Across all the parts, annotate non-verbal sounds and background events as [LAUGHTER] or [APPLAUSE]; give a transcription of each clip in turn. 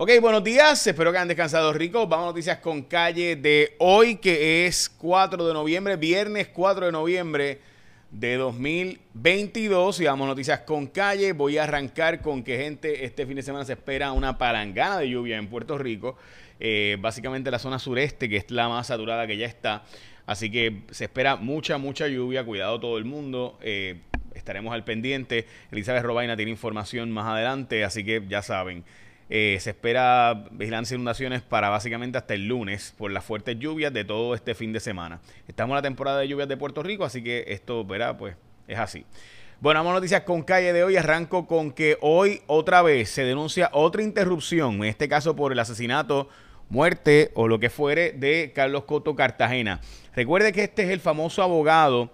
Ok, buenos días, espero que hayan descansado ricos. Vamos a noticias con calle de hoy, que es 4 de noviembre, viernes 4 de noviembre de 2022. Y vamos a noticias con calle. Voy a arrancar con que, gente, este fin de semana se espera una palangana de lluvia en Puerto Rico. Eh, básicamente la zona sureste, que es la más saturada que ya está. Así que se espera mucha, mucha lluvia. Cuidado todo el mundo. Eh, estaremos al pendiente. Elizabeth Robaina tiene información más adelante, así que ya saben. Eh, se espera vigilancia de inundaciones para básicamente hasta el lunes por las fuertes lluvias de todo este fin de semana. Estamos en la temporada de lluvias de Puerto Rico, así que esto, verá, pues es así. Bueno, vamos a noticias con calle de hoy. Arranco con que hoy otra vez se denuncia otra interrupción, en este caso por el asesinato, muerte o lo que fuere de Carlos Coto Cartagena. Recuerde que este es el famoso abogado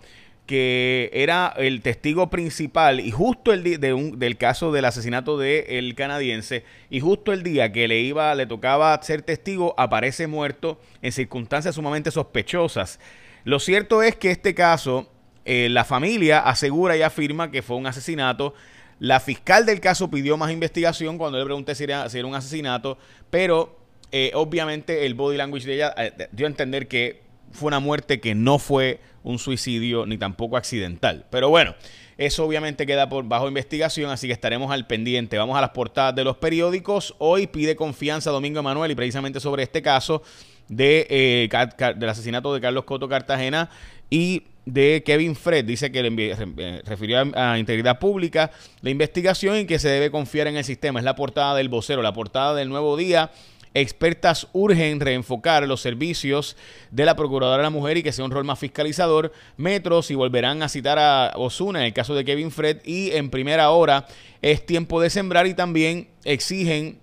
que era el testigo principal y justo el día de del caso del asesinato del canadiense y justo el día que le iba le tocaba ser testigo aparece muerto en circunstancias sumamente sospechosas. Lo cierto es que este caso eh, la familia asegura y afirma que fue un asesinato. La fiscal del caso pidió más investigación cuando le pregunté si era, si era un asesinato, pero eh, obviamente el body language de ella eh, dio a entender que fue una muerte que no fue un suicidio ni tampoco accidental. Pero bueno, eso obviamente queda por bajo investigación, así que estaremos al pendiente. Vamos a las portadas de los periódicos. Hoy pide confianza Domingo Emanuel y precisamente sobre este caso de, eh, del asesinato de Carlos Coto Cartagena y de Kevin Fred. Dice que le refirió a, integridad pública la investigación y que se debe confiar en el sistema. Es la portada del vocero, la portada del nuevo día. Expertas urgen reenfocar los servicios de la Procuradora de la Mujer y que sea un rol más fiscalizador. Metros y volverán a citar a Osuna en el caso de Kevin Fred. Y en primera hora es tiempo de sembrar y también exigen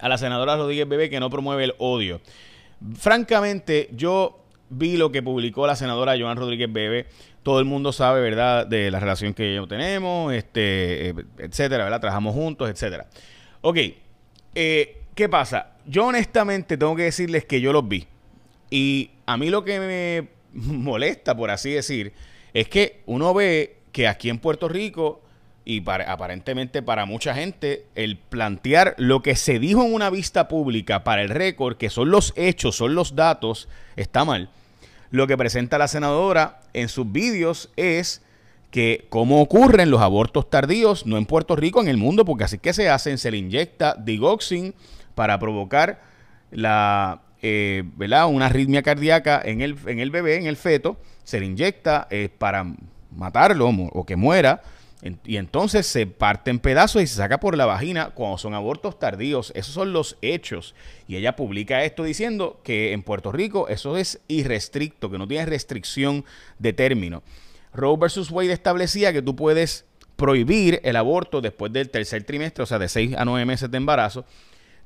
a la senadora Rodríguez Bebé que no promueve el odio. Francamente, yo vi lo que publicó la senadora Joan Rodríguez Bebe. Todo el mundo sabe, ¿verdad?, de la relación que tenemos, este, etcétera, ¿verdad? Trabajamos juntos, etcétera. Ok, eh, ¿qué pasa? Yo honestamente tengo que decirles que yo los vi. Y a mí lo que me [LAUGHS] molesta, por así decir, es que uno ve que aquí en Puerto Rico, y aparentemente para mucha gente, el plantear lo que se dijo en una vista pública para el récord, que son los hechos, son los datos, está mal. Lo que presenta la senadora en sus vídeos es que cómo ocurren los abortos tardíos, no en Puerto Rico, en el mundo, porque así que se hacen, se le inyecta digoxin para provocar la, eh, ¿verdad? una arritmia cardíaca en el, en el bebé, en el feto, se le inyecta para matarlo o que muera, y entonces se parte en pedazos y se saca por la vagina cuando son abortos tardíos. Esos son los hechos. Y ella publica esto diciendo que en Puerto Rico eso es irrestricto, que no tiene restricción de término. Roe versus Wade establecía que tú puedes prohibir el aborto después del tercer trimestre, o sea, de seis a nueve meses de embarazo,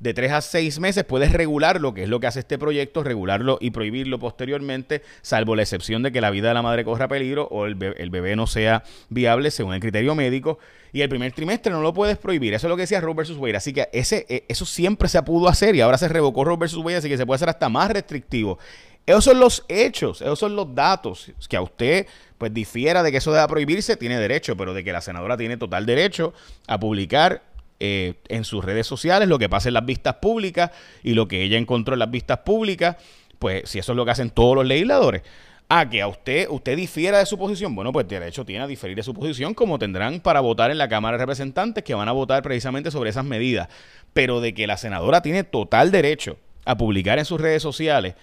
de tres a seis meses puedes regularlo, que es lo que hace este proyecto, regularlo y prohibirlo posteriormente, salvo la excepción de que la vida de la madre corra peligro o el bebé, no sea viable según el criterio médico. Y el primer trimestre no lo puedes prohibir. Eso es lo que decía Roe versus Wade. Así que ese, e, eso siempre se pudo hacer y ahora se revocó Roe versus Wade, así que se puede hacer hasta más restrictivo. Esos son los hechos, esos son los datos. Que a usted pues difiera de que eso deba prohibirse, tiene derecho, pero de que la senadora tiene total derecho a publicar eh, en sus redes sociales, lo que pasa en las vistas públicas y lo que ella encontró en las vistas públicas, pues si eso es lo que hacen todos los legisladores. A que a usted, usted difiera de su posición. Bueno, pues de hecho tiene a diferir de su posición, como tendrán para votar en la Cámara de Representantes, que van a votar precisamente sobre esas medidas. Pero de que la senadora tiene total derecho a publicar en sus redes sociales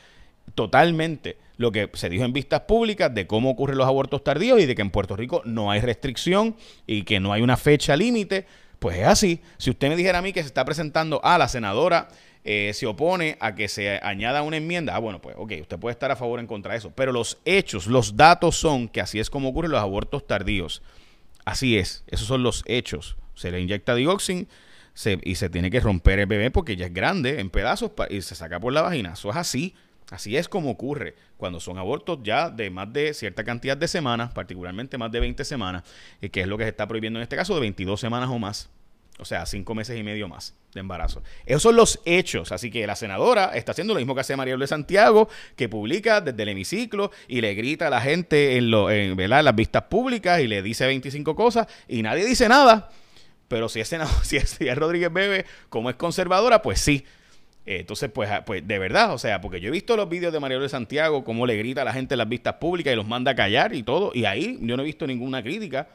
totalmente lo que se dijo en vistas públicas de cómo ocurren los abortos tardíos y de que en Puerto Rico no hay restricción y que no hay una fecha límite pues es así. Si usted me dijera a mí que se está presentando a la senadora, eh, se opone a que se añada una enmienda, ah, bueno, pues ok, usted puede estar a favor o en contra de eso. Pero los hechos, los datos son que así es como ocurren los abortos tardíos. Así es, esos son los hechos. Se le inyecta dioxin y se tiene que romper el bebé porque ya es grande en pedazos y se saca por la vagina. Eso es así. Así es como ocurre cuando son abortos ya de más de cierta cantidad de semanas, particularmente más de 20 semanas, eh, que es lo que se está prohibiendo en este caso, de 22 semanas o más. O sea, 5 meses y medio más de embarazo. Esos son los hechos. Así que la senadora está haciendo lo mismo que hace María de Santiago, que publica desde el hemiciclo y le grita a la gente en, lo, las vistas públicas y le dice 25 cosas y nadie dice nada. Pero si es, [LAUGHS] si es, si es Rodríguez Bebe, como es conservadora, pues sí. Eh, entonces, pues, ah, pues de verdad, o sea, porque yo he visto los vídeos de María de Santiago, cómo le grita a la gente en las vistas públicas y los manda a callar y todo, y ahí yo no he visto ninguna crítica,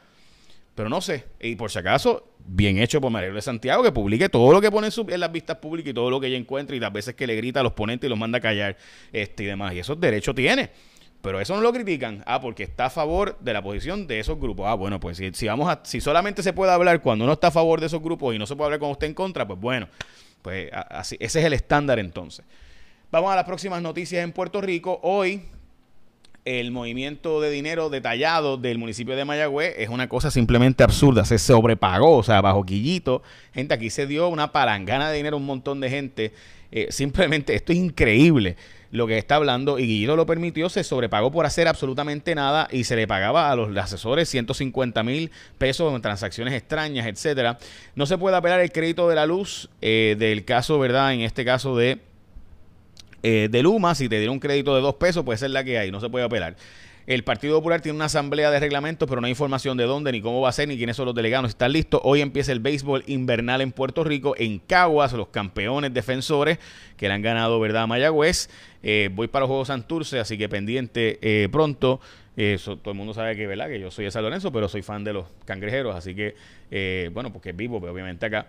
pero no sé, y por si acaso, bien hecho por María de Santiago, que publique todo lo que pone en, las vistas públicas y todo lo que ella encuentra y las veces que le grita a los ponentes y los manda a callar este, y demás, y esos derechos tiene. Pero eso no lo critican. Ah, porque está a favor de la posición de esos grupos. Ah, bueno, pues si, si, vamos a, si solamente se puede hablar cuando uno está a favor de esos grupos y no se puede hablar cuando usted en contra, pues bueno, pues así, ese es el estándar entonces. Vamos a las próximas noticias en Puerto Rico. Hoy el movimiento de dinero detallado del municipio de Mayagüez es una cosa simplemente absurda. Se sobrepagó, o sea, bajo quillito. Gente, aquí se dio una palangana de dinero a un montón de gente. Eh, simplemente, esto es increíble lo que está hablando y Guido lo permitió, se sobrepagó por hacer absolutamente nada y se le pagaba a los asesores 150 mil pesos en transacciones extrañas, etcétera. No se puede apelar el crédito de la luz eh, del caso, ¿verdad? En este caso de, eh, de Luma, si te dieron un crédito de dos pesos, puede ser la que hay, no se puede apelar. El Partido Popular tiene una asamblea de reglamentos, pero no hay información de dónde, ni cómo va a ser, ni quiénes son los delegados. Están listos. Hoy empieza el béisbol invernal en Puerto Rico, en Caguas, los campeones defensores que le han ganado, ¿verdad?, Mayagüez. Eh, voy para los Juegos Santurce, así que pendiente eh, pronto. Eso, todo el mundo sabe que, ¿verdad? que yo soy de San Lorenzo, pero soy fan de los cangrejeros, así que, eh, bueno, porque vivo, pero obviamente acá.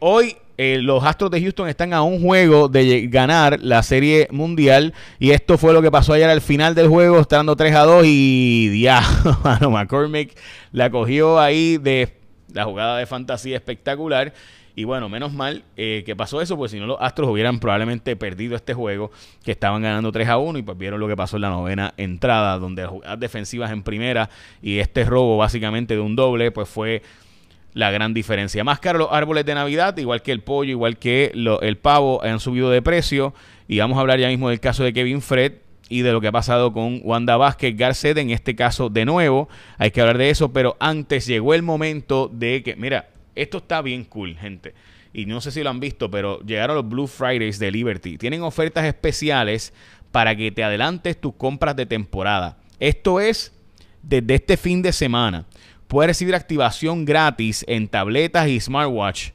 hoy los Astros de Houston están a un juego de ganar la Serie Mundial y esto fue lo que pasó ayer al final del juego, está dando 3 a 2 y [LAUGHS] diablo, McCormick la cogió ahí de la jugada de fantasía espectacular y bueno, menos mal eh, que pasó eso, pues si no los Astros hubieran probablemente perdido este juego, que estaban ganando 3 a 1 y pues vieron lo que pasó en la novena entrada, donde las jugadas defensivas en primera y este robo básicamente de un doble, pues fue la gran diferencia. Más caro los árboles de Navidad, igual que el pollo, igual que el pavo, han subido de precio. Y vamos a hablar ya mismo del caso de Kevin Fred y de lo que ha pasado con Wanda Vázquez Garcet, en este caso de nuevo. Hay que hablar de eso, pero antes llegó el momento de que, mira, esto está bien cool, gente. Y no sé si lo han visto, pero llegaron los Blue Fridays de Liberty. Tienen ofertas especiales para que te adelantes tus compras de temporada. Esto es desde este fin de semana. Puedes recibir activación gratis en tabletas y smartwatch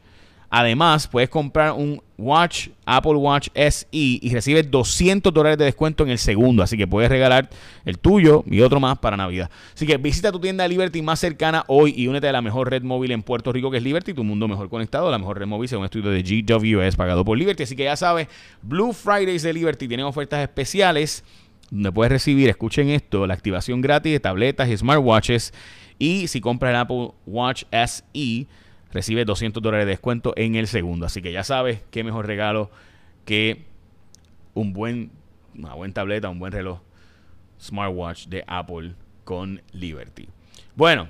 Además, puedes comprar un Watch, Apple Watch SE y recibes 200 dólares de descuento en el segundo. Así que puedes regalar el tuyo y otro más para Navidad. Así que visita tu tienda Liberty más cercana hoy y únete a la mejor red móvil en Puerto Rico que es Liberty, tu mundo mejor conectado. La mejor red móvil según un estudio de GWS pagado por Liberty. Así que ya sabes, Blue Fridays de Liberty tienen ofertas especiales donde puedes recibir, escuchen esto, la activación gratis de tabletas y smartwatches. Y si compras el Apple Watch SE, recibe 200 dólares de descuento en el segundo. Así que ya sabes qué mejor regalo que un buen, una buena tableta, un buen reloj smartwatch de Apple con Liberty. Bueno,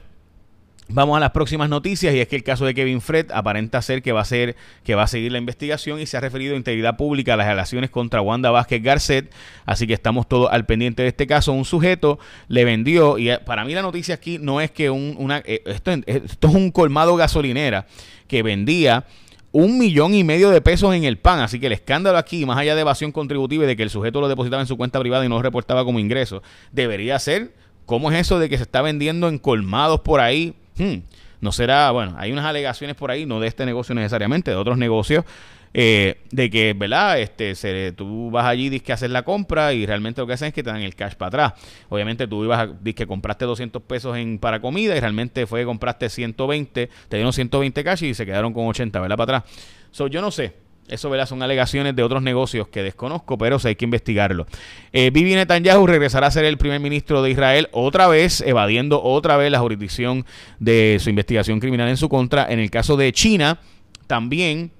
Vamos a las próximas noticias y es que el caso de Kevin Fred aparenta ser que va a ser que va a seguir la investigación y se ha referido a integridad pública a las relaciones contra Wanda Vázquez Garcet, así que estamos todos al pendiente de este caso. Un sujeto le vendió y eh, para mí la noticia aquí no es que un, una eh, esto, esto es un colmado gasolinera que vendía un millón y medio de pesos en el pan. Así que el escándalo aquí, más allá de evasión contributiva y de que el sujeto lo depositaba en su cuenta privada y no lo reportaba como ingreso, debería ser, ¿cómo es eso de que se está vendiendo en colmados por ahí? Hmm, no será, bueno, hay unas alegaciones por ahí, no de este negocio necesariamente, de otros negocios, eh, de que, ¿verdad? Este, se, tú vas allí, dices que haces la compra y realmente lo que hacen es que te dan el cash para atrás. Obviamente tú ibas dices que compraste 200 pesos en, para comida y realmente fue que compraste 120, te dieron 120 cash y se quedaron con 80, ¿verdad? Para atrás. So, yo no sé. Eso ¿verdad? son alegaciones de otros negocios que desconozco, pero hay que investigarlo. Eh, Bibi Netanyahu regresará a ser el primer ministro de Israel otra vez, evadiendo otra vez la jurisdicción de su investigación criminal en su contra. En el caso de China, también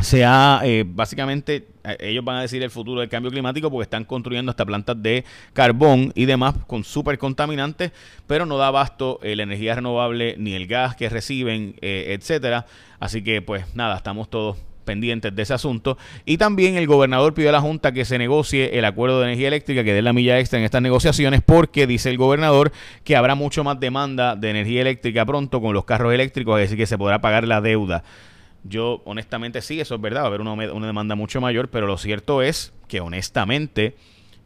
se ha, eh, básicamente, eh, ellos van a decir el futuro del cambio climático porque están construyendo hasta plantas de carbón y demás con súper contaminantes, pero no da abasto la energía renovable ni el gas que reciben, etcétera. Así que, pues nada, estamos todos pendientes de ese asunto. Y también el gobernador pidió a la Junta que se negocie el acuerdo de energía eléctrica, que dé la milla extra en estas negociaciones, porque dice el gobernador que habrá mucho más demanda de energía eléctrica pronto con los carros eléctricos, decir, que se podrá pagar la deuda. Yo honestamente sí, eso es verdad, va a haber una, una demanda mucho mayor, pero lo cierto es que honestamente,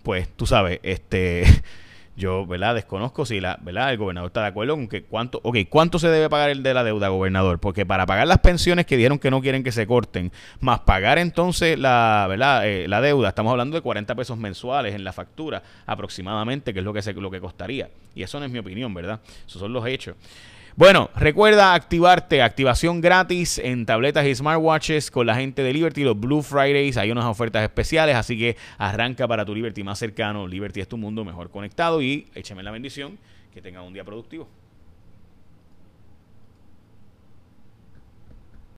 pues tú sabes, este [LAUGHS] Yo, ¿verdad? Desconozco si la, ¿verdad? el gobernador está de acuerdo con que cuánto, ok, cuánto se debe pagar el de la deuda, gobernador, porque para pagar las pensiones que dijeron que no quieren que se corten, más pagar entonces la, ¿verdad? Eh, la deuda, estamos hablando de 40 pesos mensuales en la factura aproximadamente, que es lo que se, lo que costaría. Y eso no es mi opinión, ¿verdad? Esos son los hechos. Bueno, recuerda activarte, activación gratis en tabletas y smartwatches con la gente de Liberty, los Blue Fridays, hay unas ofertas especiales, así que arranca para tu Liberty más cercano. Liberty es tu mundo mejor conectado y échame la bendición, que tenga un día productivo.